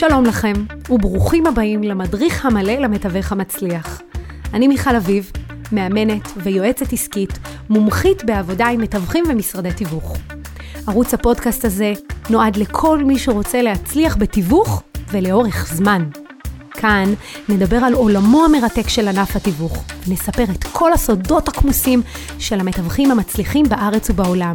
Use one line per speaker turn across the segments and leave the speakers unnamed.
שלום לכם, וברוכים הבאים למדריך המלא למתווך המצליח. אני מיכל אביב, מאמנת ויועצת עסקית, מומחית בעבודה עם מתווכים ומשרדי תיווך. ערוץ הפודקאסט הזה נועד לכל מי שרוצה להצליח בתיווך ולאורך זמן. כאן נדבר על עולמו המרתק של ענף התיווך, ונספר את כל הסודות הכמוסים של המתווכים המצליחים בארץ ובעולם.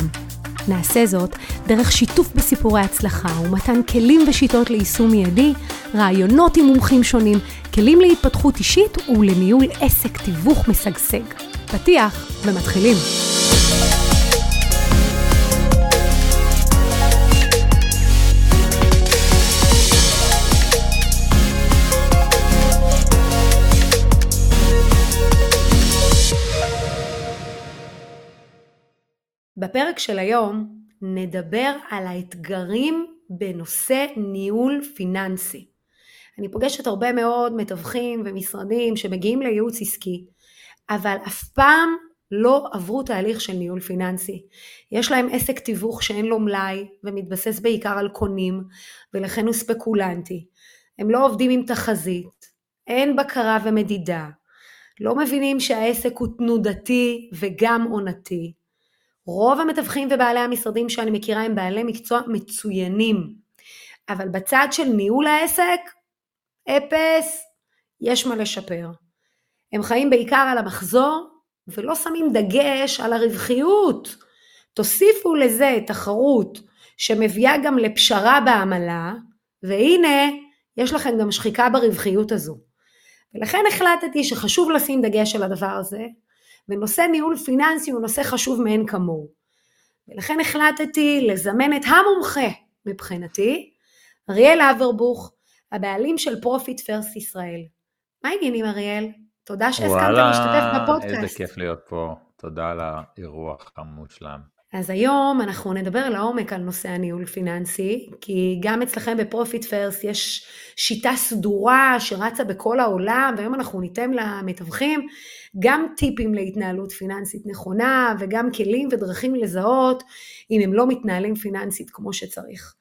נעשה זאת דרך שיתוף בסיפורי הצלחה ומתן כלים ושיטות ליישום מיידי, רעיונות עם מומחים שונים, כלים להתפתחות אישית ולניהול עסק תיווך משגשג. פתיח ומתחילים. בפרק של היום נדבר על האתגרים בנושא ניהול פיננסי. אני פוגשת הרבה מאוד מתווכים ומשרדים שמגיעים לייעוץ עסקי, אבל אף פעם לא עברו תהליך של ניהול פיננסי. יש להם עסק תיווך שאין לו מלאי ומתבסס בעיקר על קונים, ולכן הוא ספקולנטי. הם לא עובדים עם תחזית, אין בקרה ומדידה, לא מבינים שהעסק הוא תנודתי וגם עונתי. רוב המתווכים ובעלי המשרדים שאני מכירה הם בעלי מקצוע מצוינים, אבל בצד של ניהול העסק, אפס, יש מה לשפר. הם חיים בעיקר על המחזור ולא שמים דגש על הרווחיות. תוסיפו לזה תחרות שמביאה גם לפשרה בעמלה, והנה, יש לכם גם שחיקה ברווחיות הזו. ולכן החלטתי שחשוב לשים דגש על הדבר הזה, ונושא ניהול פיננסי הוא נושא חשוב מאין כמוהו. ולכן החלטתי לזמן את המומחה מבחינתי, אריאל אברבוך, הבעלים של Profit First ישראל. מה העניינים אריאל? תודה שהסכמת להשתתף בפודקאסט.
איזה כיף להיות פה, תודה על האירוח המושלם.
אז היום אנחנו נדבר לעומק על נושא הניהול פיננסי, כי גם אצלכם ב Profit First יש שיטה סדורה שרצה בכל העולם, והיום אנחנו ניתן למתווכים גם טיפים להתנהלות פיננסית נכונה, וגם כלים ודרכים לזהות אם הם לא מתנהלים פיננסית כמו שצריך.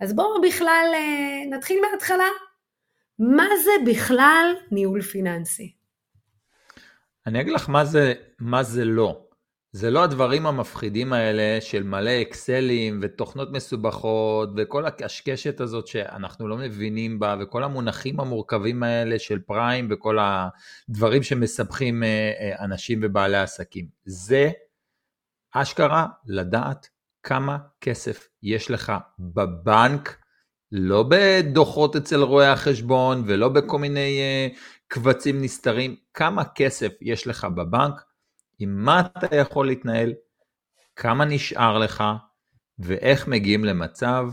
אז בואו בכלל אה, נתחיל מההתחלה. מה זה בכלל ניהול פיננסי?
אני אגיד לך מה זה, מה זה לא. זה לא הדברים המפחידים האלה של מלא אקסלים ותוכנות מסובכות וכל הקשקשת הזאת שאנחנו לא מבינים בה וכל המונחים המורכבים האלה של פריים וכל הדברים שמסבכים אה, אה, אנשים ובעלי עסקים. זה אשכרה לדעת כמה כסף יש לך בבנק, לא בדוחות אצל רואי החשבון ולא בכל מיני אה, קבצים נסתרים, כמה כסף יש לך בבנק עם מה אתה יכול להתנהל, כמה נשאר לך, ואיך מגיעים למצב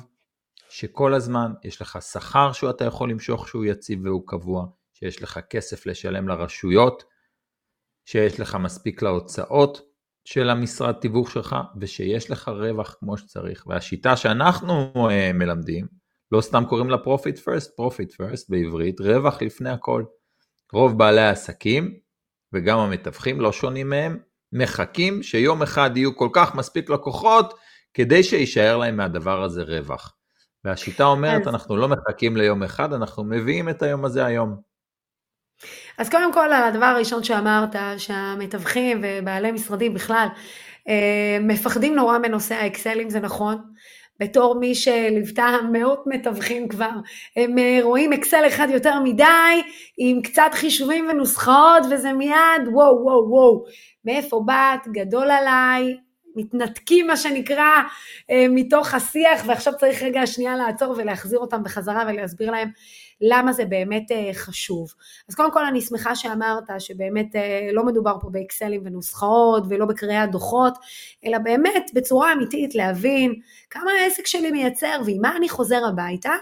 שכל הזמן יש לך שכר שאתה יכול למשוך שהוא יציב והוא קבוע, שיש לך כסף לשלם לרשויות, שיש לך מספיק להוצאות של המשרד תיווך שלך, ושיש לך רווח כמו שצריך. והשיטה שאנחנו uh, מלמדים, לא סתם קוראים לה Profit First, Profit First בעברית, רווח לפני הכל. רוב בעלי העסקים וגם המתווכים לא שונים מהם, מחכים שיום אחד יהיו כל כך מספיק לקוחות כדי שיישאר להם מהדבר הזה רווח. והשיטה אומרת, אז... אנחנו לא מחכים ליום אחד, אנחנו מביאים את היום הזה היום.
אז קודם כל, על הדבר הראשון שאמרת, שהמתווכים ובעלי משרדים בכלל אה, מפחדים נורא מנושא האקסלים, זה נכון. בתור מי שליוותה מאות מתווכים כבר, הם אה, רואים אקסל אחד יותר מדי, עם קצת חישובים ונוסחאות, וזה מיד וואו וואו וואו, מאיפה באת, גדול עליי, מתנתקים מה שנקרא אה, מתוך השיח, ועכשיו צריך רגע שנייה לעצור ולהחזיר אותם בחזרה ולהסביר להם למה זה באמת אה, חשוב. אז קודם כל אני שמחה שאמרת שבאמת אה, לא מדובר פה באקסלים ונוסחאות ולא בקריאת דוחות, אלא באמת בצורה אמיתית להבין כמה העסק שלי מייצר ועם מה אני חוזר הביתה,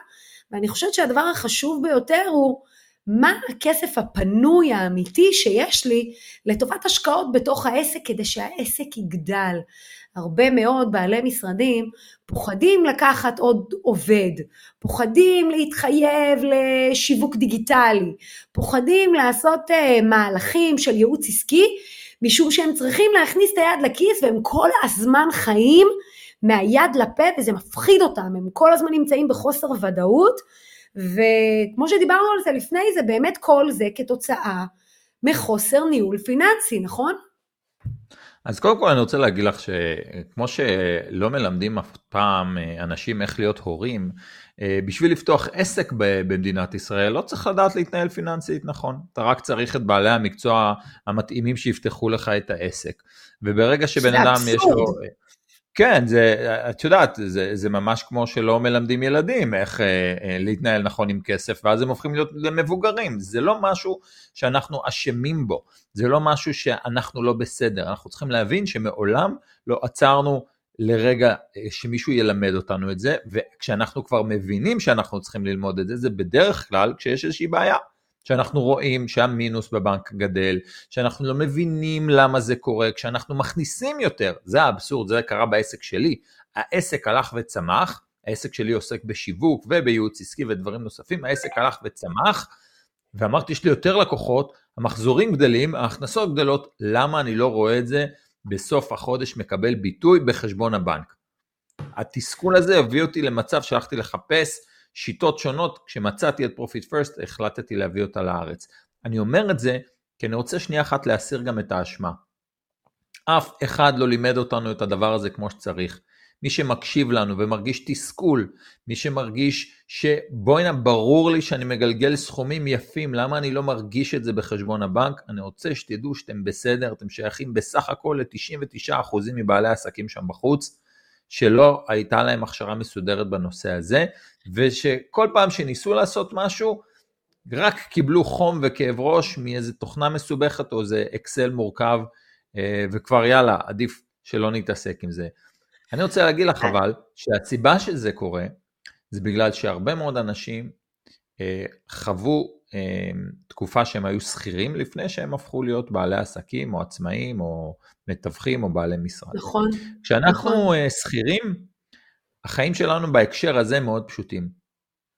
ואני חושבת שהדבר החשוב ביותר הוא מה הכסף הפנוי האמיתי שיש לי לטובת השקעות בתוך העסק כדי שהעסק יגדל. הרבה מאוד בעלי משרדים פוחדים לקחת עוד עובד, פוחדים להתחייב לשיווק דיגיטלי, פוחדים לעשות uh, מהלכים של ייעוץ עסקי, משום שהם צריכים להכניס את היד לכיס והם כל הזמן חיים מהיד לפה וזה מפחיד אותם, הם כל הזמן נמצאים בחוסר ודאות וכמו שדיברנו על זה לפני, זה באמת כל זה כתוצאה מחוסר ניהול פיננסי, נכון?
אז קודם כל אני רוצה להגיד לך שכמו שלא מלמדים אף פעם אה, אנשים איך להיות הורים, אה, בשביל לפתוח עסק במדינת ישראל לא צריך לדעת להתנהל פיננסית נכון, אתה רק צריך את בעלי המקצוע המתאימים שיפתחו לך את העסק. וברגע שבן אדם יש לו... כן, זה, את יודעת, זה, זה ממש כמו שלא מלמדים ילדים איך אה, אה, להתנהל נכון עם כסף, ואז הם הופכים להיות למבוגרים. זה לא משהו שאנחנו אשמים בו, זה לא משהו שאנחנו לא בסדר. אנחנו צריכים להבין שמעולם לא עצרנו לרגע אה, שמישהו ילמד אותנו את זה, וכשאנחנו כבר מבינים שאנחנו צריכים ללמוד את זה, זה בדרך כלל כשיש איזושהי בעיה. שאנחנו רואים שהמינוס בבנק גדל, שאנחנו לא מבינים למה זה קורה, כשאנחנו מכניסים יותר, זה האבסורד, זה קרה בעסק שלי, העסק הלך וצמח, העסק שלי עוסק בשיווק ובייעוץ עסקי ודברים נוספים, העסק הלך וצמח, ואמרתי יש לי יותר לקוחות, המחזורים גדלים, ההכנסות גדלות, למה אני לא רואה את זה בסוף החודש מקבל ביטוי בחשבון הבנק? התסכול הזה הביא אותי למצב שהלכתי לחפש שיטות שונות, כשמצאתי את Profit First החלטתי להביא אותה לארץ. אני אומר את זה כי אני רוצה שנייה אחת להסיר גם את האשמה. אף אחד לא לימד אותנו את הדבר הזה כמו שצריך. מי שמקשיב לנו ומרגיש תסכול, מי שמרגיש שבואי ברור לי שאני מגלגל סכומים יפים, למה אני לא מרגיש את זה בחשבון הבנק? אני רוצה שתדעו שאתם בסדר, אתם שייכים בסך הכל ל-99% מבעלי העסקים שם בחוץ. שלא הייתה להם הכשרה מסודרת בנושא הזה, ושכל פעם שניסו לעשות משהו, רק קיבלו חום וכאב ראש מאיזה תוכנה מסובכת או איזה אקסל מורכב, אה, וכבר יאללה, עדיף שלא נתעסק עם זה. אני רוצה להגיד לך אבל, שהסיבה שזה קורה, זה בגלל שהרבה מאוד אנשים אה, חוו תקופה שהם היו שכירים לפני שהם הפכו להיות בעלי עסקים או עצמאים או מתווכים או בעלי משרד.
נכון.
כשאנחנו נכון. אה, שכירים, החיים שלנו בהקשר הזה מאוד פשוטים.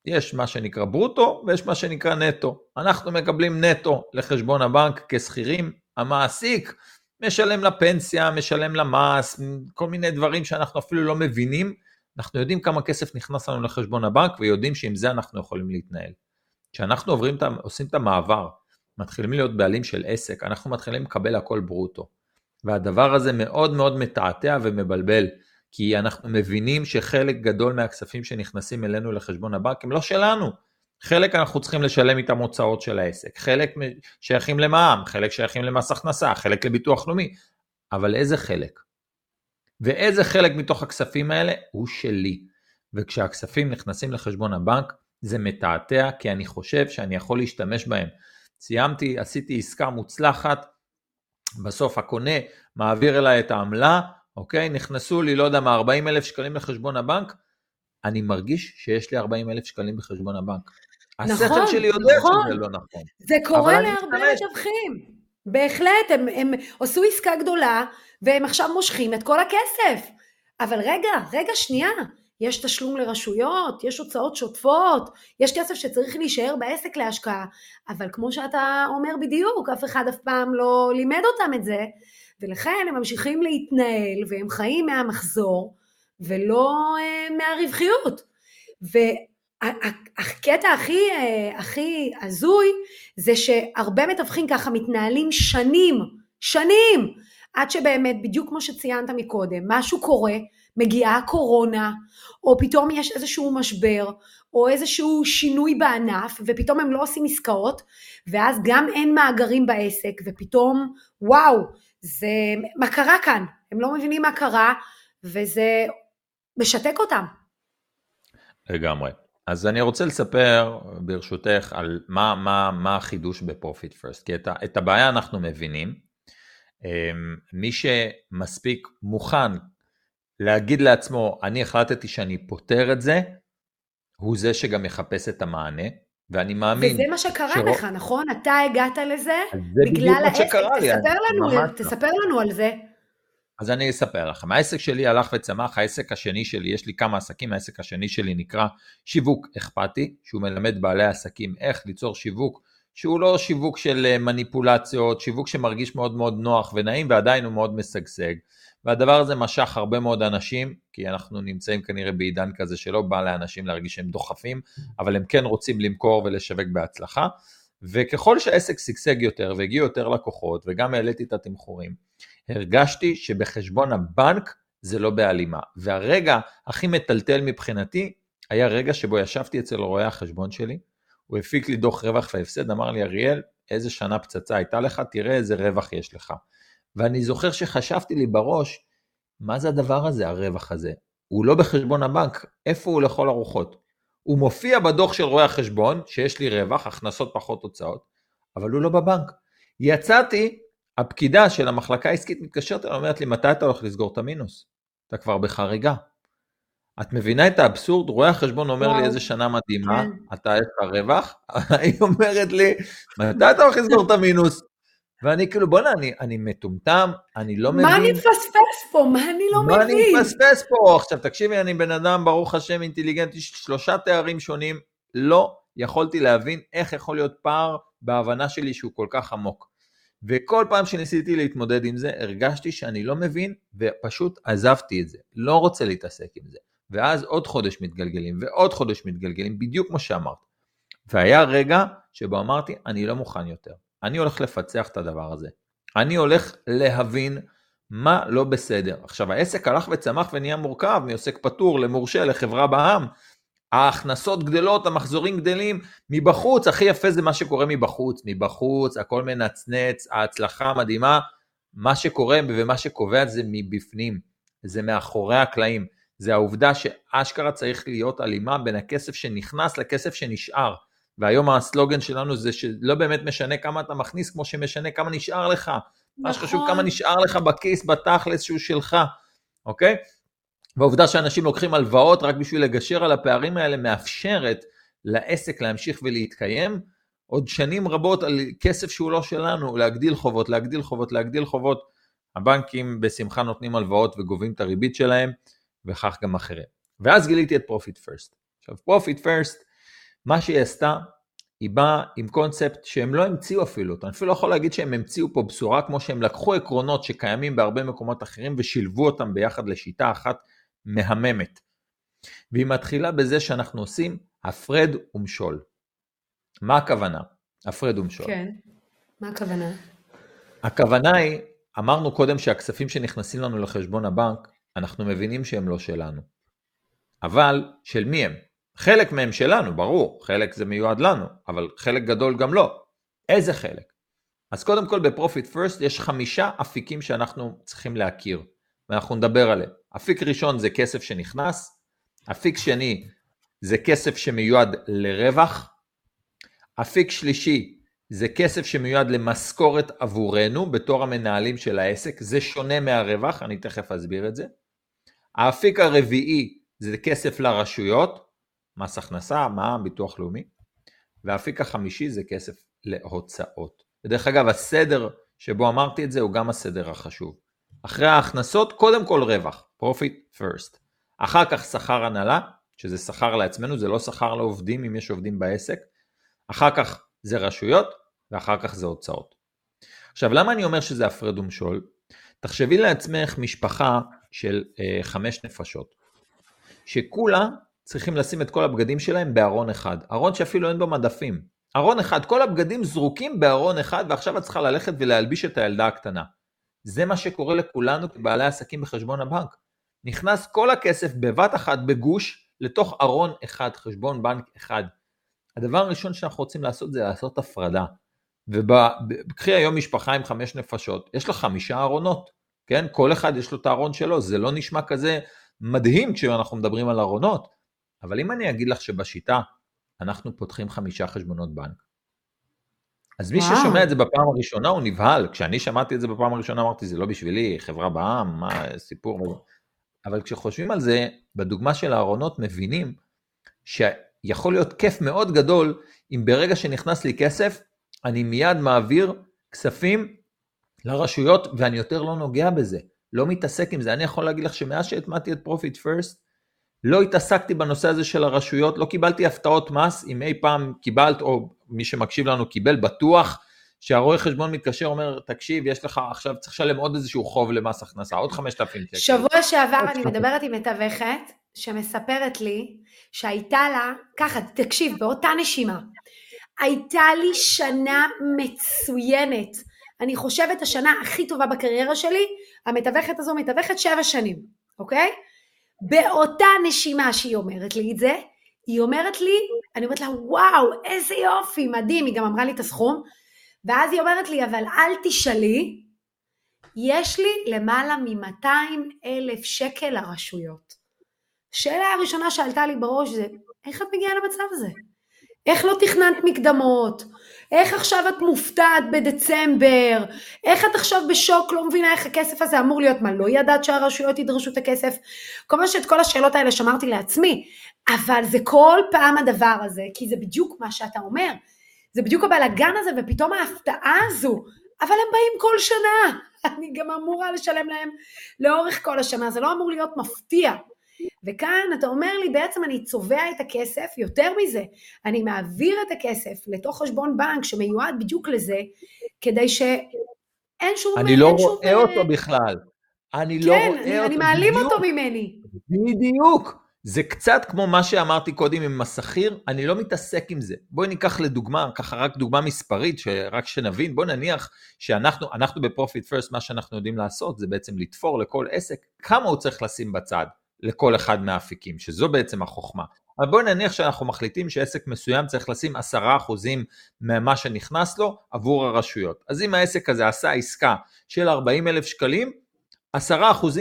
יש מה שנקרא ברוטו ויש מה שנקרא נטו. אנחנו מקבלים נטו לחשבון הבנק כשכירים, המעסיק משלם לפנסיה, משלם למס, כל מיני דברים שאנחנו אפילו לא מבינים. אנחנו יודעים כמה כסף נכנס לנו לחשבון הבנק ויודעים שעם זה אנחנו יכולים להתנהל. כשאנחנו עוברים, עושים את המעבר, מתחילים להיות בעלים של עסק, אנחנו מתחילים לקבל הכל ברוטו. והדבר הזה מאוד מאוד מתעתע ומבלבל, כי אנחנו מבינים שחלק גדול מהכספים שנכנסים אלינו לחשבון הבנק הם לא שלנו. חלק אנחנו צריכים לשלם איתם הוצאות של העסק, חלק שייכים למע"מ, חלק שייכים למס הכנסה, חלק לביטוח לאומי, אבל איזה חלק? ואיזה חלק מתוך הכספים האלה הוא שלי. וכשהכספים נכנסים לחשבון הבנק, זה מתעתע כי אני חושב שאני יכול להשתמש בהם. סיימתי, עשיתי עסקה מוצלחת, בסוף הקונה מעביר אליי את העמלה, אוקיי? נכנסו לי, לא יודע מה, 40 אלף שקלים לחשבון הבנק, אני מרגיש שיש לי 40 אלף שקלים בחשבון הבנק.
נכון, השכל שלי יודע נכון. שזה לא נכון. זה קורה להרבה מתווכים. בהחלט, הם, הם עשו עסקה גדולה, והם עכשיו מושכים את כל הכסף. אבל רגע, רגע, שנייה. יש תשלום לרשויות, יש הוצאות שוטפות, יש כסף שצריך להישאר בעסק להשקעה, אבל כמו שאתה אומר בדיוק, אף אחד אף פעם לא לימד אותם את זה, ולכן הם ממשיכים להתנהל והם חיים מהמחזור ולא אה, מהרווחיות. והקטע הכי, אה, הכי הזוי זה שהרבה מתווכים ככה מתנהלים שנים, שנים, עד שבאמת, בדיוק כמו שציינת מקודם, משהו קורה, מגיעה הקורונה, או פתאום יש איזשהו משבר, או איזשהו שינוי בענף, ופתאום הם לא עושים עסקאות, ואז גם אין מאגרים בעסק, ופתאום, וואו, זה, מה קרה כאן? הם לא מבינים מה קרה, וזה משתק אותם.
לגמרי. אז אני רוצה לספר ברשותך על מה, מה, מה החידוש בפרופיט פרסט, כי את, את הבעיה אנחנו מבינים. אמ, מי שמספיק מוכן להגיד לעצמו, אני החלטתי שאני פותר את זה, הוא זה שגם יחפש את המענה, ואני מאמין...
וזה מה שקרה שרוב... לך, נכון? אתה הגעת לזה בגלל העסק. תספר לנו, לא. תספר לנו על זה.
אז אני אספר לכם, העסק שלי הלך וצמח, העסק השני שלי, יש לי כמה עסקים, העסק השני שלי נקרא שיווק אכפתי, שהוא מלמד בעלי עסקים איך ליצור שיווק שהוא לא שיווק של אה, מניפולציות, שיווק שמרגיש מאוד מאוד נוח ונעים ועדיין הוא מאוד משגשג. והדבר הזה משך הרבה מאוד אנשים, כי אנחנו נמצאים כנראה בעידן כזה שלא בא לאנשים להרגיש שהם דוחפים, אבל הם כן רוצים למכור ולשווק בהצלחה. וככל שהעסק שגשג יותר והגיעו יותר לקוחות וגם העליתי את התמחורים, הרגשתי שבחשבון הבנק זה לא בהלימה. והרגע הכי מטלטל מבחינתי היה רגע שבו ישבתי אצל רואה החשבון שלי, הוא הפיק לי דוח רווח והפסד, אמר לי, אריאל, איזה שנה פצצה הייתה לך, תראה איזה רווח יש לך. ואני זוכר שחשבתי לי בראש, מה זה הדבר הזה, הרווח הזה? הוא לא בחשבון הבנק, איפה הוא לכל הרוחות? הוא מופיע בדוח של רואה החשבון, שיש לי רווח, הכנסות פחות הוצאות, אבל הוא לא בבנק. יצאתי, הפקידה של המחלקה העסקית מתקשרת אליי, אומרת לי, מתי אתה הולך לסגור את המינוס? אתה כבר בחריגה. את מבינה את האבסורד? רואה החשבון אומר וואו. לי איזה שנה מדהימה, כן. אתה יש לך רווח, היא אומרת לי, מתי אתה הולך לסגור את המינוס? ואני כאילו, בוא'נה, אני, אני מטומטם, אני לא מבין.
מה אני מפספס פה? מה אני לא
מה
מבין?
מה אני מפספס פה? עכשיו, תקשיבי, אני בן אדם, ברוך השם, אינטליגנטי, שלושה תארים שונים, לא יכולתי להבין איך יכול להיות פער בהבנה שלי שהוא כל כך עמוק. וכל פעם שניסיתי להתמודד עם זה, הרגשתי שאני לא מבין, ופשוט עזבתי את זה. לא רוצה להתעסק עם זה. ואז עוד חודש מתגלגלים, ועוד חודש מתגלגלים, בדיוק כמו שאמרת. והיה רגע שבו אמרתי, אני לא מוכן יותר. אני הולך לפצח את הדבר הזה. אני הולך להבין מה לא בסדר. עכשיו העסק הלך וצמח ונהיה מורכב מעוסק פטור למורשה לחברה בע"מ. ההכנסות גדלות, המחזורים גדלים, מבחוץ, הכי יפה זה מה שקורה מבחוץ, מבחוץ, הכל מנצנץ, ההצלחה מדהימה, מה שקורה ומה שקובע זה מבפנים, זה מאחורי הקלעים, זה העובדה שאשכרה צריך להיות הלימה בין הכסף שנכנס לכסף שנשאר. והיום הסלוגן שלנו זה שלא באמת משנה כמה אתה מכניס, כמו שמשנה כמה נשאר לך. נכון. מה שחשוב כמה נשאר לך בכיס, בתכלס שהוא שלך, אוקיי? והעובדה שאנשים לוקחים הלוואות רק בשביל לגשר על הפערים האלה מאפשרת לעסק להמשיך ולהתקיים עוד שנים רבות על כסף שהוא לא שלנו, להגדיל חובות, להגדיל חובות, להגדיל חובות. הבנקים בשמחה נותנים הלוואות וגובים את הריבית שלהם, וכך גם אחרים. ואז גיליתי את Profit First. עכשיו Profit First מה שהיא עשתה, היא באה עם קונספט שהם לא המציאו אפילו אותו, אני אפילו לא יכול להגיד שהם המציאו פה בשורה כמו שהם לקחו עקרונות שקיימים בהרבה מקומות אחרים ושילבו אותם ביחד לשיטה אחת מהממת. והיא מתחילה בזה שאנחנו עושים הפרד ומשול. מה הכוונה? הפרד ומשול.
כן, מה הכוונה?
הכוונה היא, אמרנו קודם שהכספים שנכנסים לנו לחשבון הבנק, אנחנו מבינים שהם לא שלנו. אבל של מי הם? חלק מהם שלנו, ברור, חלק זה מיועד לנו, אבל חלק גדול גם לא. איזה חלק? אז קודם כל ב Profit First יש חמישה אפיקים שאנחנו צריכים להכיר, ואנחנו נדבר עליהם. אפיק ראשון זה כסף שנכנס, אפיק שני זה כסף שמיועד לרווח, אפיק שלישי זה כסף שמיועד למשכורת עבורנו בתור המנהלים של העסק, זה שונה מהרווח, אני תכף אסביר את זה. האפיק הרביעי זה כסף לרשויות, מס הכנסה, מע"מ, ביטוח לאומי. והאפיק החמישי זה כסף להוצאות. ודרך אגב, הסדר שבו אמרתי את זה הוא גם הסדר החשוב. אחרי ההכנסות, קודם כל רווח, profit first. אחר כך שכר הנהלה, שזה שכר לעצמנו, זה לא שכר לעובדים אם יש עובדים בעסק. אחר כך זה רשויות, ואחר כך זה הוצאות. עכשיו, למה אני אומר שזה הפרד ומשול? תחשבי לעצמך משפחה של אה, חמש נפשות, שכולה צריכים לשים את כל הבגדים שלהם בארון אחד. ארון שאפילו אין בו מדפים. ארון אחד, כל הבגדים זרוקים בארון אחד, ועכשיו את צריכה ללכת ולהלביש את הילדה הקטנה. זה מה שקורה לכולנו כבעלי עסקים בחשבון הבנק. נכנס כל הכסף בבת אחת בגוש לתוך ארון אחד, חשבון בנק אחד. הדבר הראשון שאנחנו רוצים לעשות זה לעשות הפרדה. וקחי היום משפחה עם חמש נפשות, יש לה חמישה ארונות, כן? כל אחד יש לו את הארון שלו, זה לא נשמע כזה מדהים כשאנחנו מדברים על ארונות, אבל אם אני אגיד לך שבשיטה אנחנו פותחים חמישה חשבונות בנק, אז מי וואו. ששומע את זה בפעם הראשונה הוא נבהל. כשאני שמעתי את זה בפעם הראשונה אמרתי, זה לא בשבילי, חברה בעם, מה, סיפור. אבל כשחושבים על זה, בדוגמה של הארונות מבינים שיכול להיות כיף מאוד גדול אם ברגע שנכנס לי כסף, אני מיד מעביר כספים לרשויות ואני יותר לא נוגע בזה, לא מתעסק עם זה. אני יכול להגיד לך שמאז שהטמעתי את Profit First, לא התעסקתי בנושא הזה של הרשויות, לא קיבלתי הפתעות מס, אם אי פעם קיבלת, או מי שמקשיב לנו קיבל, בטוח שהרואה חשבון מתקשר, אומר, תקשיב, יש לך עכשיו, צריך לשלם עוד איזשהו חוב למס הכנסה, עוד 5,000 שקל.
שבוע שעבר אני מדברת עם מתווכת, שמספרת לי שהייתה לה, ככה, תקשיב, באותה נשימה, הייתה לי שנה מצוינת. אני חושבת השנה הכי טובה בקריירה שלי, המתווכת הזו מתווכת שבע שנים, אוקיי? באותה נשימה שהיא אומרת לי את זה, היא אומרת לי, אני אומרת לה, וואו, איזה יופי, מדהים, היא גם אמרה לי את הסכום, ואז היא אומרת לי, אבל אל תשאלי, יש לי למעלה מ-200 אלף שקל לרשויות. השאלה הראשונה שעלתה לי בראש זה, איך את מגיעה למצב הזה? איך לא תכננת מקדמות? איך עכשיו את מופתעת בדצמבר? איך את עכשיו בשוק, לא מבינה איך הכסף הזה אמור להיות? מה, לא ידעת שהרשויות ידרשו את הכסף? כמובן שאת כל השאלות האלה שמרתי לעצמי, אבל זה כל פעם הדבר הזה, כי זה בדיוק מה שאתה אומר. זה בדיוק הבלאגן הזה, ופתאום ההפתעה הזו, אבל הם באים כל שנה, אני גם אמורה לשלם להם לאורך כל השנה, זה לא אמור להיות מפתיע. וכאן אתה אומר לי, בעצם אני צובע את הכסף, יותר מזה, אני מעביר את הכסף לתוך חשבון בנק שמיועד בדיוק לזה, כדי שאין שום...
אני לא רואה שום... אותו בכלל. אני לא
כן,
לא רואה
אני,
אותו.
כן, אני מעלים בדיוק. אותו ממני.
בדיוק. זה קצת כמו מה שאמרתי קודם עם השכיר, אני לא מתעסק עם זה. בואי ניקח לדוגמה, ככה רק דוגמה מספרית, רק שנבין, בואי נניח שאנחנו אנחנו בפרופיט פרסט, מה שאנחנו יודעים לעשות זה בעצם לתפור לכל עסק כמה הוא צריך לשים בצד. לכל אחד מהאפיקים, שזו בעצם החוכמה. אבל בואי נניח שאנחנו מחליטים שעסק מסוים צריך לשים 10% ממה שנכנס לו עבור הרשויות. אז אם העסק הזה עשה עסקה של 40 אלף שקלים, 10%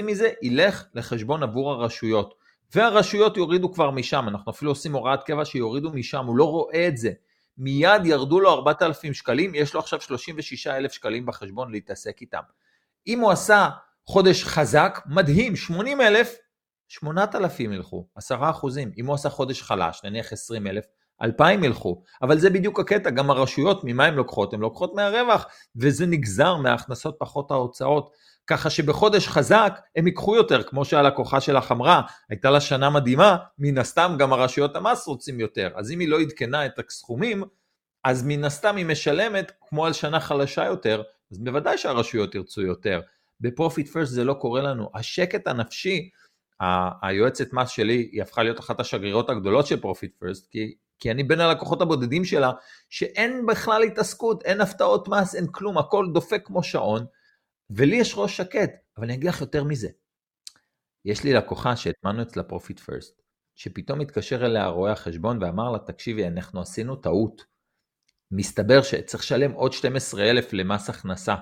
מזה ילך לחשבון עבור הרשויות. והרשויות יורידו כבר משם, אנחנו אפילו עושים הוראת קבע שיורידו משם, הוא לא רואה את זה. מיד ירדו לו 4,000 שקלים, יש לו עכשיו 36 אלף שקלים בחשבון להתעסק איתם. אם הוא עשה חודש חזק, מדהים, 80 אלף, 8,000 ילכו, 10 אחוזים. אם הוא עשה חודש חלש, נניח 20 אלף, 2,000 ילכו. אבל זה בדיוק הקטע, גם הרשויות, ממה הן לוקחות? הן לוקחות מהרווח, וזה נגזר מההכנסות פחות ההוצאות. ככה שבחודש חזק הם ייקחו יותר, כמו שהלקוחה שלך אמרה, הייתה לה שנה מדהימה, מן הסתם גם הרשויות המס רוצים יותר. אז אם היא לא עדכנה את הסכומים, אז מן הסתם היא משלמת כמו על שנה חלשה יותר, אז בוודאי שהרשויות ירצו יותר. ב Profit First זה לא קורה לנו. השקט הנפשי היועצת מס שלי, היא הפכה להיות אחת השגרירות הגדולות של Profit First, כי, כי אני בין הלקוחות הבודדים שלה, שאין בכלל התעסקות, אין הפתעות מס, אין כלום, הכל דופק כמו שעון, ולי יש ראש שקט, אבל אני אגיד לך יותר מזה. יש לי לקוחה שהטמענו אצלה Profit First, שפתאום התקשר אליה רואה החשבון ואמר לה, תקשיבי, אנחנו עשינו טעות. מסתבר שצריך לשלם עוד 12,000 למס הכנסה,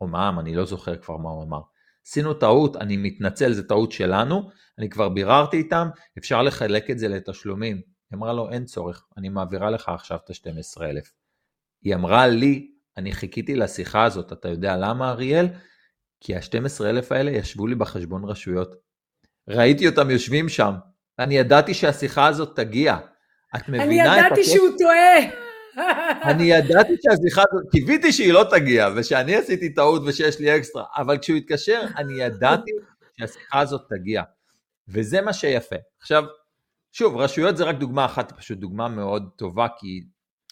או מע"מ, אני לא זוכר כבר מה הוא אמר. עשינו טעות, אני מתנצל, זו טעות שלנו, אני כבר ביררתי איתם, אפשר לחלק את זה לתשלומים. היא אמרה לו, אין צורך, אני מעבירה לך עכשיו את ה-12,000. היא אמרה לי, אני חיכיתי לשיחה הזאת, אתה יודע למה אריאל? כי ה-12,000 האלה ישבו לי בחשבון רשויות. ראיתי אותם יושבים שם, אני ידעתי שהשיחה הזאת תגיע. את מבינה את
הקטע? אני ידעתי שהוא טועה.
אני ידעתי שהשיחה הזאת, קיוויתי שהיא לא תגיע, ושאני עשיתי טעות ושיש לי אקסטרה, אבל כשהוא התקשר, אני ידעתי שהשיחה הזאת תגיע. וזה מה שיפה. עכשיו, שוב, רשויות זה רק דוגמה אחת, פשוט דוגמה מאוד טובה, כי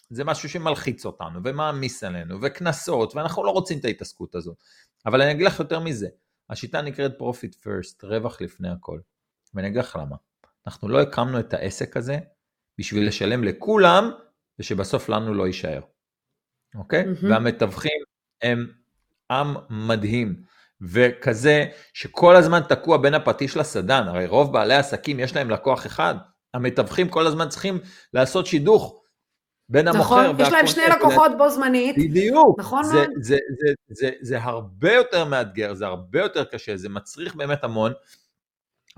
זה משהו שמלחיץ אותנו, ומעמיס עלינו, וקנסות, ואנחנו לא רוצים את ההתעסקות הזאת. אבל אני אגיד לך יותר מזה, השיטה נקראת Profit First, רווח לפני הכל. ואני אגיד לך למה. אנחנו לא הקמנו את העסק הזה בשביל לשלם לכולם ושבסוף לנו לא יישאר, אוקיי? Mm-hmm. והמתווכים הם עם מדהים, וכזה שכל הזמן תקוע בין הפטיש לסדן, הרי רוב בעלי העסקים יש להם לקוח אחד, המתווכים כל הזמן צריכים לעשות שידוך בין
נכון, המוכר. נכון, יש להם שני לקוחות בו זמנית.
בדיוק. נכון זה, מאוד. זה, זה, זה, זה, זה הרבה יותר מאתגר, זה הרבה יותר קשה, זה מצריך באמת המון.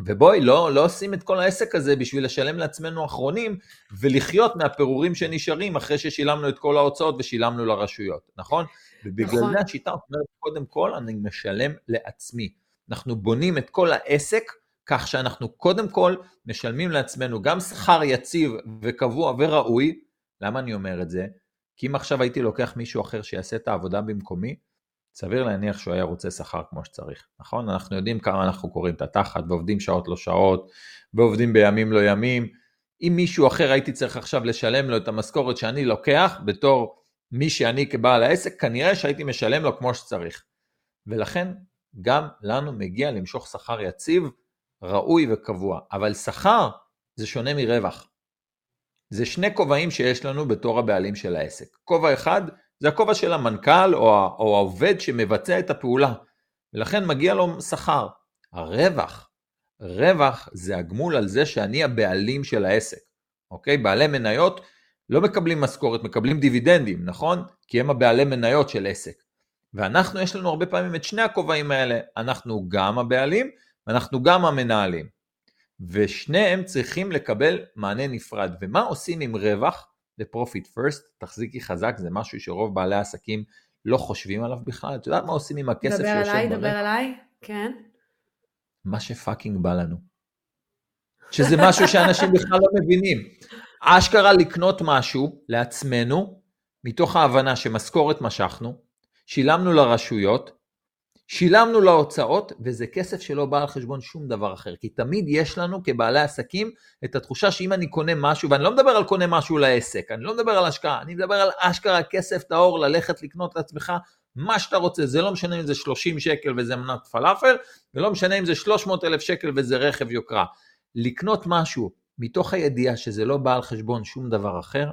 ובואי, לא, לא עושים את כל העסק הזה בשביל לשלם לעצמנו אחרונים ולחיות מהפירורים שנשארים אחרי ששילמנו את כל ההוצאות ושילמנו לרשויות, נכון? ובגלל נכון. זה השיטה אומרת, קודם כל אני משלם לעצמי. אנחנו בונים את כל העסק כך שאנחנו קודם כל משלמים לעצמנו גם שכר יציב וקבוע וראוי. למה אני אומר את זה? כי אם עכשיו הייתי לוקח מישהו אחר שיעשה את העבודה במקומי, סביר להניח שהוא היה רוצה שכר כמו שצריך, נכון? אנחנו יודעים כמה אנחנו קוראים את התחת ועובדים שעות לא שעות ועובדים בימים לא ימים. אם מישהו אחר הייתי צריך עכשיו לשלם לו את המשכורת שאני לוקח בתור מי שאני כבעל העסק, כנראה שהייתי משלם לו כמו שצריך. ולכן גם לנו מגיע למשוך שכר יציב, ראוי וקבוע. אבל שכר זה שונה מרווח. זה שני כובעים שיש לנו בתור הבעלים של העסק. כובע אחד זה הכובע של המנכ"ל או, או העובד שמבצע את הפעולה, ולכן מגיע לו שכר. הרווח, רווח זה הגמול על זה שאני הבעלים של העסק, אוקיי? בעלי מניות לא מקבלים משכורת, מקבלים דיבידנדים, נכון? כי הם הבעלי מניות של עסק. ואנחנו, יש לנו הרבה פעמים את שני הכובעים האלה, אנחנו גם הבעלים ואנחנו גם המנהלים. ושניהם צריכים לקבל מענה נפרד. ומה עושים עם רווח? ב-Profit First, תחזיקי חזק, זה משהו שרוב בעלי העסקים לא חושבים עליו בכלל. את יודעת מה עושים עם הכסף
שיושב ברווח? דבר עליי, דבר עליי, כן.
מה שפאקינג בא לנו. שזה משהו שאנשים בכלל לא מבינים. אשכרה לקנות משהו לעצמנו, מתוך ההבנה שמשכורת משכנו, שילמנו לרשויות, שילמנו להוצאות, וזה כסף שלא בא על חשבון שום דבר אחר. כי תמיד יש לנו כבעלי עסקים את התחושה שאם אני קונה משהו, ואני לא מדבר על קונה משהו לעסק, אני לא מדבר על השקעה, אני מדבר על אשכרה כסף טהור ללכת לקנות לעצמך מה שאתה רוצה, זה לא משנה אם זה 30 שקל וזה מנת פלאפל, ולא משנה אם זה 300 אלף שקל וזה רכב יוקרה. לקנות משהו מתוך הידיעה שזה לא בא על חשבון שום דבר אחר,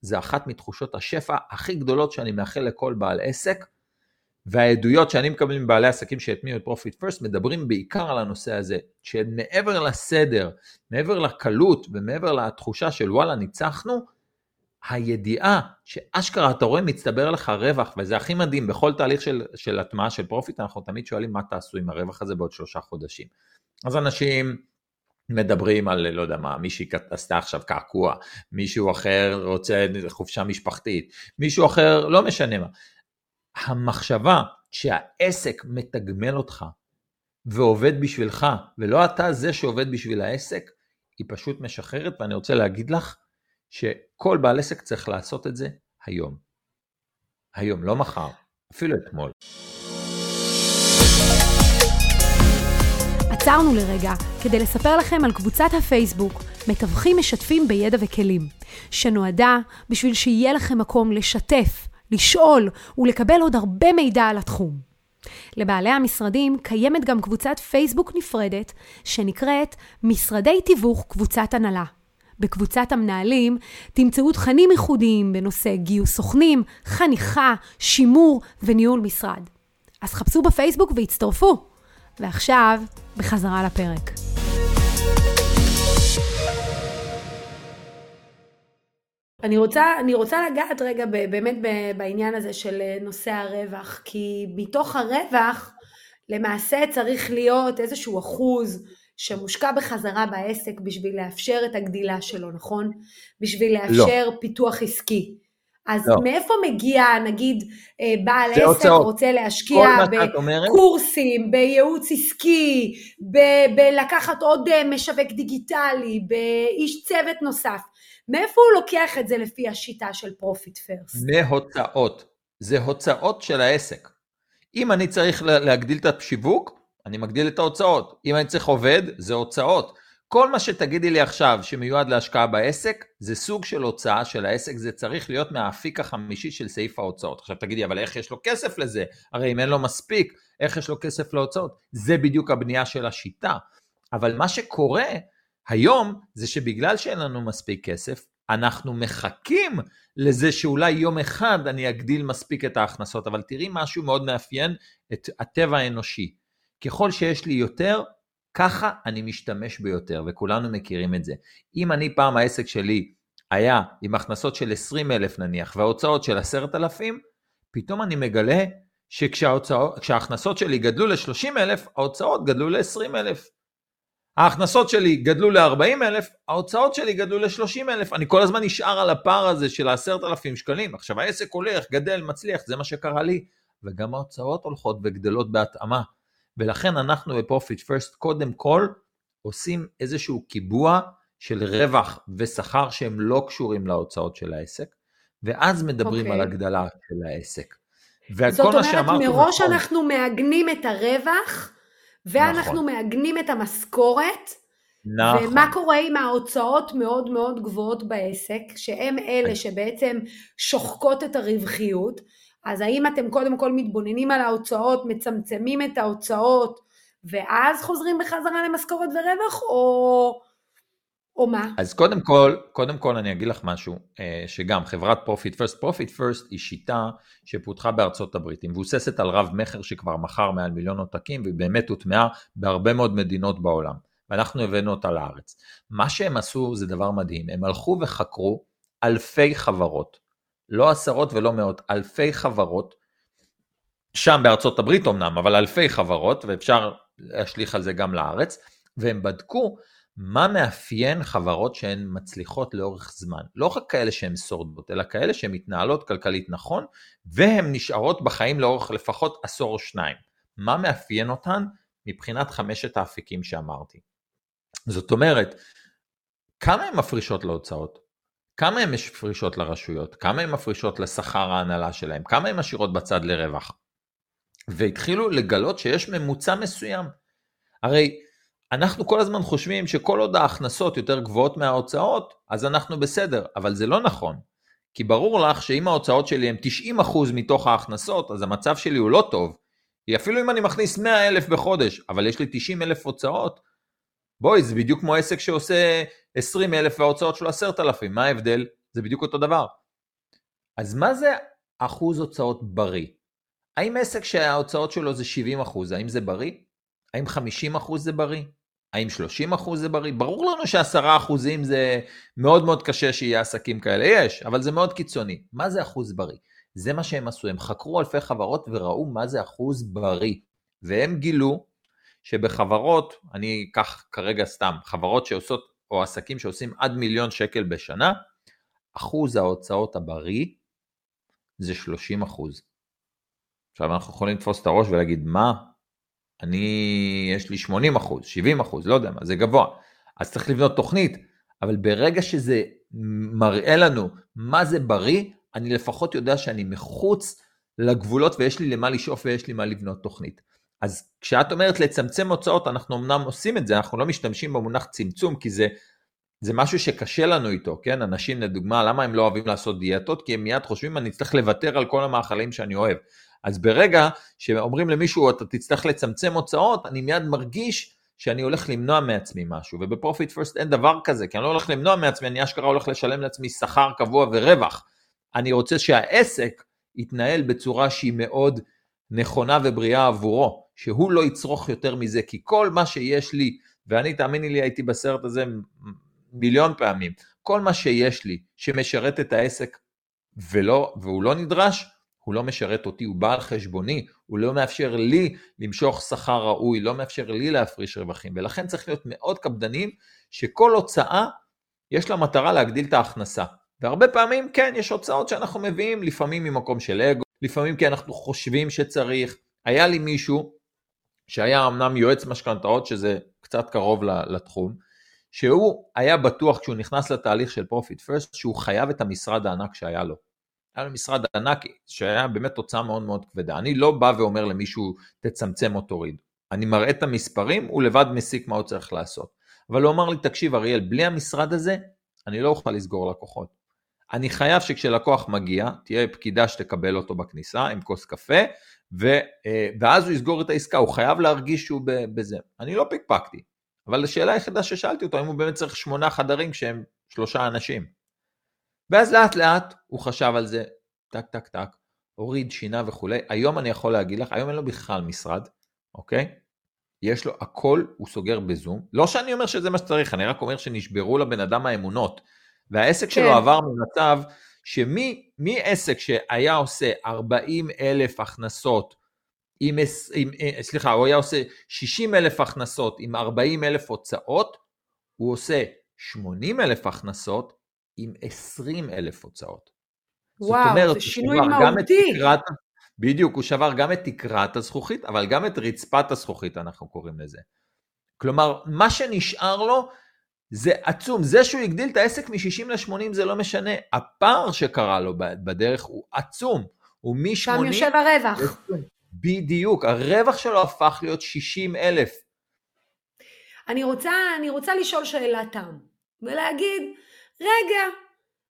זה אחת מתחושות השפע הכי גדולות שאני מאחל לכל בעל עסק, והעדויות שאני מקבל מבעלי עסקים שהטמיעו את Profit First מדברים בעיקר על הנושא הזה, שמעבר לסדר, מעבר לקלות ומעבר לתחושה של וואלה ניצחנו, הידיעה שאשכרה אתה רואה מצטבר לך רווח, וזה הכי מדהים, בכל תהליך של, של הטמעה של Profit אנחנו תמיד שואלים מה תעשו עם הרווח הזה בעוד שלושה חודשים. אז אנשים מדברים על, לא יודע מה, מישהי עשתה עכשיו קעקוע, מישהו אחר רוצה חופשה משפחתית, מישהו אחר, לא משנה מה. המחשבה שהעסק מתגמל אותך ועובד בשבילך, ולא אתה זה שעובד בשביל העסק, היא פשוט משחררת, ואני רוצה להגיד לך שכל בעל עסק צריך לעשות את זה היום. היום, לא מחר, אפילו אתמול.
עצרנו לרגע כדי לספר לכם על קבוצת הפייסבוק מתווכים משתפים בידע וכלים, שנועדה בשביל שיהיה לכם מקום לשתף, לשאול ולקבל עוד הרבה מידע על התחום. לבעלי המשרדים קיימת גם קבוצת פייסבוק נפרדת שנקראת משרדי תיווך קבוצת הנהלה. בקבוצת המנהלים תמצאו תכנים ייחודיים בנושא גיוס סוכנים, חניכה, שימור וניהול משרד. אז חפשו בפייסבוק והצטרפו. ועכשיו, בחזרה לפרק. אני רוצה, אני רוצה לגעת רגע באמת בעניין הזה של אה, נושא הרווח, כי מתוך הרווח למעשה צריך להיות איזשהו אחוז שמושקע בחזרה בעסק בשביל לאפשר את הגדילה שלו, נכון? בשביל לא. לאפשר לא. פיתוח עסקי. אז לא. מאיפה מגיע, נגיד, אה, בעל עסק הוצאות. רוצה להשקיע בקורסים, בייעוץ עסקי, בלקחת עוד אה, משווק דיגיטלי, באיש צוות נוסף? מאיפה הוא לוקח את זה לפי השיטה של Profit First?
מהוצאות. זה הוצאות של העסק. אם אני צריך להגדיל את השיווק, אני מגדיל את ההוצאות. אם אני צריך עובד, זה הוצאות. כל מה שתגידי לי עכשיו שמיועד להשקעה בעסק, זה סוג של הוצאה של העסק, זה צריך להיות מהאפיק החמישי של סעיף ההוצאות. עכשיו תגידי, אבל איך יש לו כסף לזה? הרי אם אין לו מספיק, איך יש לו כסף להוצאות? זה בדיוק הבנייה של השיטה. אבל מה שקורה היום זה שבגלל שאין לנו מספיק כסף, אנחנו מחכים לזה שאולי יום אחד אני אגדיל מספיק את ההכנסות, אבל תראי משהו מאוד מאפיין את הטבע האנושי. ככל שיש לי יותר, ככה אני משתמש ביותר, וכולנו מכירים את זה. אם אני פעם העסק שלי היה עם הכנסות של 20 אלף נניח, וההוצאות של 10,000, פתאום אני מגלה שכשההכנסות שלי גדלו ל-30 אלף, ההוצאות גדלו ל-20 אלף. ההכנסות שלי גדלו ל-40 אלף, ההוצאות שלי גדלו ל-30 אלף, אני כל הזמן נשאר על הפער הזה של ה-10,000 שקלים. עכשיו העסק הולך, גדל, מצליח, זה מה שקרה לי, וגם ההוצאות הולכות וגדלות בהתאמה. ולכן אנחנו ב Profit First קודם כל עושים איזשהו קיבוע של רווח ושכר שהם לא קשורים להוצאות של העסק, ואז מדברים okay. על אוקיי. הגדלה של העסק.
זאת אומרת, מראש נכון. אנחנו מעגנים את הרווח, ואנחנו נכון. מעגנים את המשכורת, נכון. ומה קורה עם ההוצאות מאוד מאוד גבוהות בעסק, שהן אלה שבעצם שוחקות את הרווחיות, אז האם אתם קודם כל מתבוננים על ההוצאות, מצמצמים את ההוצאות, ואז חוזרים בחזרה למשכורת ורווח, או, או מה?
אז קודם כל, קודם כל אני אגיד לך משהו, אה, שגם חברת Profit First, Profit First היא שיטה שפותחה בארצות הברית, היא מבוססת על רב מכר שכבר מכר מעל מיליון עותקים, והיא באמת הוטמעה בהרבה מאוד מדינות בעולם, ואנחנו הבאנו אותה לארץ. מה שהם עשו זה דבר מדהים, הם הלכו וחקרו אלפי חברות, לא עשרות ולא מאות, אלפי חברות, שם בארצות הברית אמנם, אבל אלפי חברות, ואפשר להשליך על זה גם לארץ, והם בדקו מה מאפיין חברות שהן מצליחות לאורך זמן. לא רק כאלה שהן שורדות, אלא כאלה שהן מתנהלות כלכלית נכון, והן נשארות בחיים לאורך לפחות עשור או שניים. מה מאפיין אותן מבחינת חמשת האפיקים שאמרתי. זאת אומרת, כמה הן מפרישות להוצאות? כמה הן מפרישות לרשויות? כמה הן מפרישות לשכר ההנהלה שלהן? כמה הן משאירות בצד לרווח? והתחילו לגלות שיש ממוצע מסוים. הרי אנחנו כל הזמן חושבים שכל עוד ההכנסות יותר גבוהות מההוצאות, אז אנחנו בסדר, אבל זה לא נכון. כי ברור לך שאם ההוצאות שלי הן 90% מתוך ההכנסות, אז המצב שלי הוא לא טוב. כי אפילו אם אני מכניס 100 אלף בחודש, אבל יש לי 90 אלף הוצאות, בואי, זה בדיוק כמו עסק שעושה 20 אלף וההוצאות שלו 10,000, מה ההבדל? זה בדיוק אותו דבר. אז מה זה אחוז הוצאות בריא? האם עסק שההוצאות שלו זה 70 אחוז, האם זה בריא? האם 50 אחוז זה בריא? האם 30 אחוז זה בריא? ברור לנו ש-10 אחוזים זה מאוד מאוד קשה שיהיה עסקים כאלה, יש, אבל זה מאוד קיצוני. מה זה אחוז בריא? זה מה שהם עשו, הם חקרו אלפי חברות וראו מה זה אחוז בריא. והם גילו שבחברות, אני אקח כרגע סתם, חברות שעושות, או עסקים שעושים עד מיליון שקל בשנה, אחוז ההוצאות הבריא זה 30 אחוז. עכשיו אנחנו יכולים לתפוס את הראש ולהגיד, מה? אני, יש לי 80 אחוז, 70 אחוז, לא יודע מה, זה גבוה. אז צריך לבנות תוכנית, אבל ברגע שזה מראה לנו מה זה בריא, אני לפחות יודע שאני מחוץ לגבולות ויש לי למה לשאוף ויש לי מה לבנות תוכנית. אז כשאת אומרת לצמצם הוצאות, אנחנו אמנם עושים את זה, אנחנו לא משתמשים במונח צמצום, כי זה, זה משהו שקשה לנו איתו, כן? אנשים לדוגמה, למה הם לא אוהבים לעשות דיאטות? כי הם מיד חושבים, אני צריך לוותר על כל המאכלים שאני אוהב. אז ברגע שאומרים למישהו, אתה תצטרך לצמצם הוצאות, אני מיד מרגיש שאני הולך למנוע מעצמי משהו, ובפרופיט פרסט אין דבר כזה, כי אני לא הולך למנוע מעצמי, אני אשכרה הולך לשלם לעצמי שכר קבוע ורווח. אני רוצה שהעסק יתנהל בצורה שהיא מאוד נכונה ובריאה עבורו, שהוא לא יצרוך יותר מזה, כי כל מה שיש לי, ואני תאמיני לי הייתי בסרט הזה מיליון פעמים, כל מה שיש לי שמשרת את העסק ולא, והוא לא נדרש, הוא לא משרת אותי, הוא בא על חשבוני, הוא לא מאפשר לי למשוך שכר ראוי, לא מאפשר לי להפריש רווחים, ולכן צריך להיות מאוד קפדנים שכל הוצאה יש לה מטרה להגדיל את ההכנסה. והרבה פעמים כן, יש הוצאות שאנחנו מביאים, לפעמים ממקום של אגו, לפעמים כי אנחנו חושבים שצריך. היה לי מישהו שהיה אמנם יועץ משכנתאות, שזה קצת קרוב לתחום, שהוא היה בטוח כשהוא נכנס לתהליך של Profit First, שהוא חייב את המשרד הענק שהיה לו. היה לו משרד ענק שהיה באמת הוצאה מאוד מאוד כבדה. אני לא בא ואומר למישהו תצמצם או תוריד. אני מראה את המספרים, הוא לבד מסיק מה הוא צריך לעשות. אבל הוא אמר לי, תקשיב אריאל, בלי המשרד הזה, אני לא אוכל לסגור לקוחות. אני חייב שכשלקוח מגיע, תהיה פקידה שתקבל אותו בכניסה עם כוס קפה, ו, אה, ואז הוא יסגור את העסקה, הוא חייב להרגיש שהוא בזה. אני לא פיקפקתי, אבל השאלה היחידה ששאלתי אותו, האם הוא באמת צריך שמונה חדרים כשהם שלושה אנשים. ואז לאט לאט הוא חשב על זה, טק טק טק, הוריד, שינה וכולי. היום אני יכול להגיד לך, היום אין לו בכלל משרד, אוקיי? יש לו הכל, הוא סוגר בזום. לא שאני אומר שזה מה שצריך, אני רק אומר שנשברו לבן אדם האמונות. והעסק כן. שלו עבר ממצב שמעסק שהיה עושה 40 אלף הכנסות, עם, עם, אה, סליחה, הוא היה עושה 60 אלף הכנסות עם 40 אלף הוצאות, הוא עושה 80 אלף הכנסות עם 20 אלף הוצאות.
וואו, אומרת, זה שינוי מהותי. תקרת,
בדיוק, הוא שבר גם את תקרת הזכוכית, אבל גם את רצפת הזכוכית, אנחנו קוראים לזה. כלומר, מה שנשאר לו זה עצום. זה שהוא הגדיל את העסק מ-60 ל-80 זה לא משנה. הפער שקרה לו בדרך הוא עצום. הוא מ-80...
שם יושב הרווח.
בדיוק, הרווח שלו הפך להיות 60 אלף.
אני רוצה, אני רוצה לשאול שאלת תם, ולהגיד, רגע,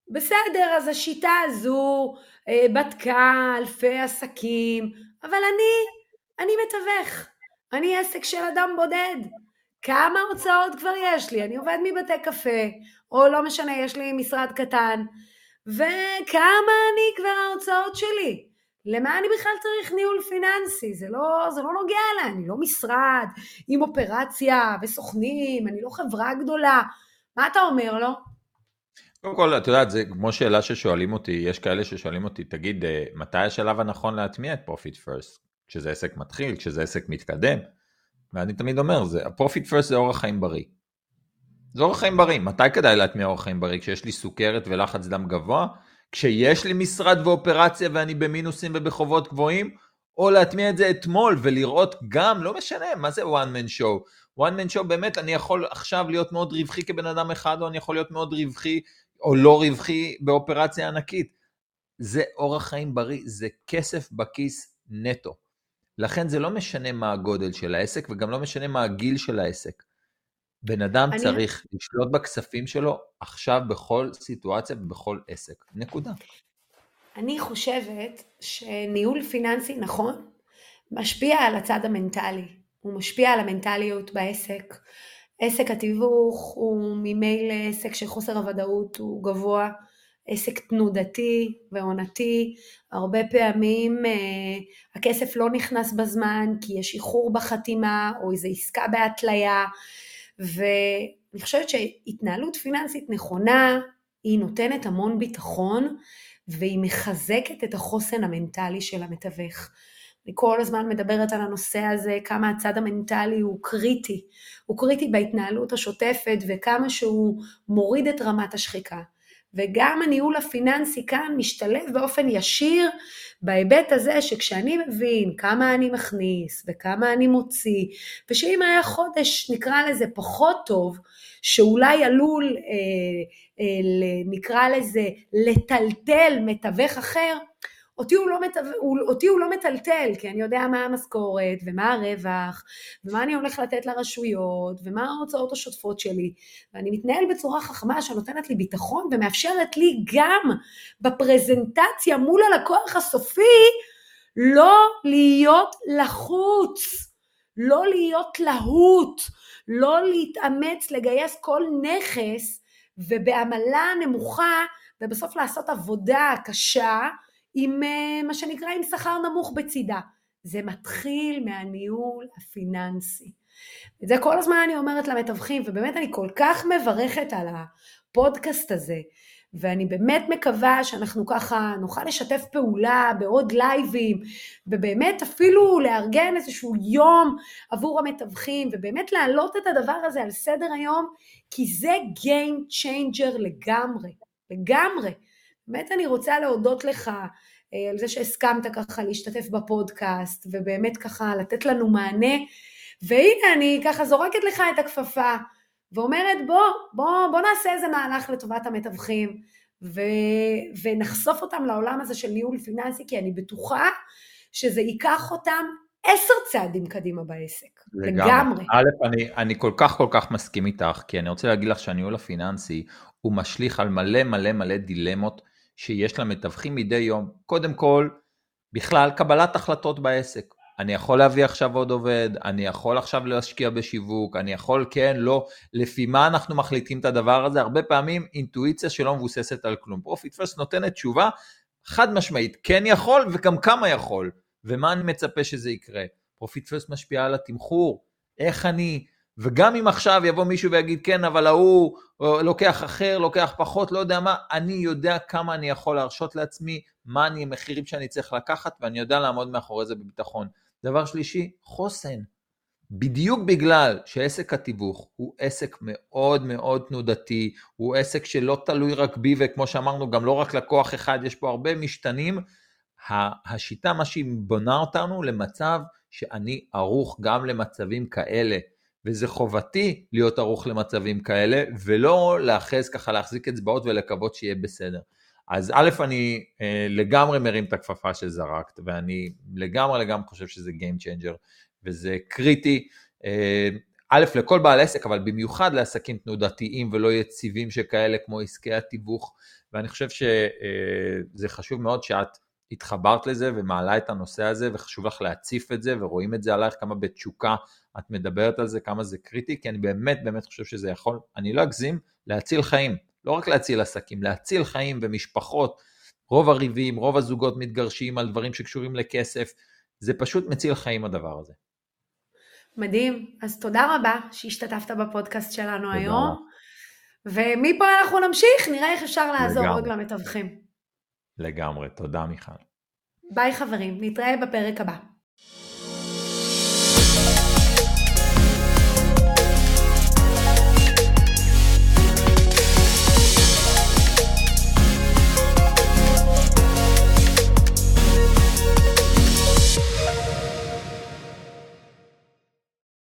בסדר, אז השיטה הזו אה, בדקה אלפי עסקים, אבל אני, אני מתווך, אני עסק של אדם בודד. כמה הוצאות כבר יש לי? אני עובד מבתי קפה, או לא משנה, יש לי משרד קטן, וכמה אני כבר ההוצאות שלי? למה אני בכלל צריך ניהול פיננסי? זה לא, זה לא נוגע אליי, אני לא משרד עם אופרציה וסוכנים, אני לא חברה גדולה. מה אתה אומר לו?
קודם כל, את יודעת, זה כמו שאלה ששואלים אותי, יש כאלה ששואלים אותי, תגיד, אה, מתי השלב הנכון להטמיע את Profit First? כשזה עסק מתחיל, כשזה עסק מתקדם? ואני תמיד אומר, זה, ה Profit First זה אורח חיים בריא. זה אורח חיים בריא. מתי כדאי להטמיע אורח חיים בריא? כשיש לי סוכרת ולחץ דם גבוה? כשיש לי משרד ואופרציה ואני במינוסים ובחובות גבוהים? או להטמיע את זה אתמול ולראות גם, לא משנה, מה זה one man show? one man show באמת, אני יכול עכשיו להיות מאוד רווחי כבן אדם אחד, או אני יכול להיות מאוד רווחי או לא רווחי באופרציה ענקית. זה אורח חיים בריא, זה כסף בכיס נטו. לכן זה לא משנה מה הגודל של העסק וגם לא משנה מה הגיל של העסק. בן אדם אני... צריך לשלוט בכספים שלו עכשיו בכל סיטואציה ובכל עסק. נקודה.
אני חושבת שניהול פיננסי נכון משפיע על הצד המנטלי. הוא משפיע על המנטליות בעסק. עסק התיווך הוא ממילא עסק שחוסר הוודאות הוא גבוה, עסק תנודתי ועונתי, הרבה פעמים אה, הכסף לא נכנס בזמן כי יש איחור בחתימה או איזו עסקה בהתליה, ואני חושבת שהתנהלות פיננסית נכונה היא נותנת המון ביטחון והיא מחזקת את החוסן המנטלי של המתווך. אני כל הזמן מדברת על הנושא הזה, כמה הצד המנטלי הוא קריטי. הוא קריטי בהתנהלות השוטפת וכמה שהוא מוריד את רמת השחיקה. וגם הניהול הפיננסי כאן משתלב באופן ישיר בהיבט הזה שכשאני מבין כמה אני מכניס וכמה אני מוציא, ושאם היה חודש נקרא לזה פחות טוב, שאולי עלול, אה, אה, נקרא לזה, לטלטל מתווך אחר, אותי הוא, לא מטו... אותי הוא לא מטלטל, כי אני יודע מה המשכורת, ומה הרווח, ומה אני הולך לתת לרשויות, ומה ההוצאות השוטפות שלי, ואני מתנהל בצורה חכמה שנותנת לי ביטחון ומאפשרת לי גם בפרזנטציה מול הלקוח הסופי, לא להיות לחוץ, לא להיות להוט, לא להתאמץ לגייס כל נכס ובעמלה נמוכה ובסוף לעשות עבודה קשה עם אה, מה שנקרא עם שכר נמוך בצידה. זה מתחיל מהניהול הפיננסי. את זה כל הזמן אני אומרת למתווכים, ובאמת אני כל כך מברכת על הפודקאסט הזה, ואני באמת מקווה שאנחנו ככה נוכל לשתף פעולה בעוד לייבים, ובאמת אפילו לארגן איזשהו יום עבור המתווכים, ובאמת להעלות את הדבר הזה על סדר היום, כי זה Game Changer לגמרי, לגמרי. באמת אני רוצה להודות לך אה, על זה שהסכמת ככה להשתתף בפודקאסט, ובאמת ככה לתת לנו מענה. והנה אני ככה זורקת לך את הכפפה, ואומרת בוא, בוא, בוא נעשה איזה מהלך לטובת המתווכים, ו, ונחשוף אותם לעולם הזה של ניהול פיננסי, כי אני בטוחה שזה ייקח אותם עשר צעדים קדימה בעסק, לגמרי. לגמרי.
א', אני, אני כל כך כל כך מסכים איתך, כי אני רוצה להגיד לך שהניהול הפיננסי הוא משליך על מלא מלא מלא דילמות שיש למתווכים מדי יום. קודם כל, בכלל קבלת החלטות בעסק. אני יכול להביא עכשיו עוד עובד, אני יכול עכשיו להשקיע בשיווק, אני יכול, כן, לא, לפי מה אנחנו מחליטים את הדבר הזה? הרבה פעמים אינטואיציה שלא מבוססת על כלום. Profit First נותנת תשובה חד משמעית, כן יכול וגם כמה יכול, ומה אני מצפה שזה יקרה. Profit First משפיעה על התמחור, איך אני וגם אם עכשיו יבוא מישהו ויגיד, כן, אבל ההוא אה, לוקח אחר, לוקח פחות, לא יודע מה, אני יודע כמה אני יכול להרשות לעצמי, מה אני, המחירים שאני צריך לקחת, ואני יודע לעמוד מאחורי זה בביטחון. דבר שלישי, חוסן. בדיוק בגלל שעסק התיווך הוא עסק מאוד מאוד תנודתי, הוא עסק שלא תלוי רק בי, וכמו שאמרנו, גם לא רק לקוח אחד, יש פה הרבה משתנים, השיטה, מה שהיא בונה אותנו למצב שאני ערוך גם למצבים כאלה. וזה חובתי להיות ערוך למצבים כאלה, ולא לאחז ככה להחזיק אצבעות ולקוות שיהיה בסדר. אז א', אני אה, לגמרי מרים את הכפפה שזרקת, ואני לגמרי לגמרי חושב שזה Game Changer, וזה קריטי. אה, א', לכל בעל עסק, אבל במיוחד לעסקים תנודתיים ולא יציבים שכאלה, כמו עסקי התיווך, ואני חושב שזה חשוב מאוד שאת התחברת לזה ומעלה את הנושא הזה, וחשוב לך להציף את זה, ורואים את זה עלייך כמה בתשוקה את מדברת על זה, כמה זה קריטי, כי אני באמת באמת חושב שזה יכול, אני לא אגזים, להציל חיים. לא רק להציל עסקים, להציל חיים ומשפחות. רוב הריבים, רוב הזוגות מתגרשים על דברים שקשורים לכסף. זה פשוט מציל חיים הדבר הזה.
מדהים. אז תודה רבה שהשתתפת בפודקאסט שלנו היום. ומפה אנחנו נמשיך, נראה איך אפשר לעזור לגמרי. עוד למתווכים.
לגמרי. תודה מיכל.
ביי חברים, נתראה בפרק הבא.